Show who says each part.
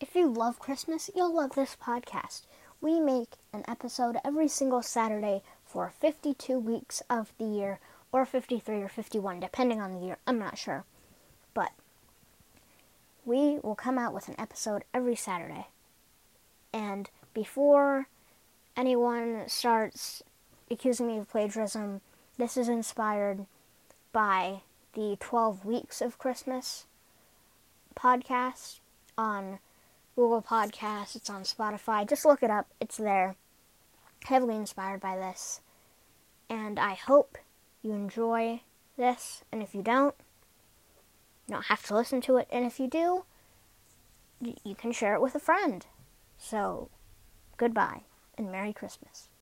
Speaker 1: If you love Christmas, you'll love this podcast. We make an episode every single Saturday for 52 weeks of the year, or 53 or 51, depending on the year. I'm not sure. But we will come out with an episode every Saturday. And before anyone starts accusing me of plagiarism, this is inspired by the 12 Weeks of Christmas podcast on Google Podcasts, it's on Spotify. Just look it up, it's there. Heavily inspired by this. And I hope you enjoy this. And if you don't, you don't have to listen to it. And if you do, you can share it with a friend. So, goodbye and Merry Christmas.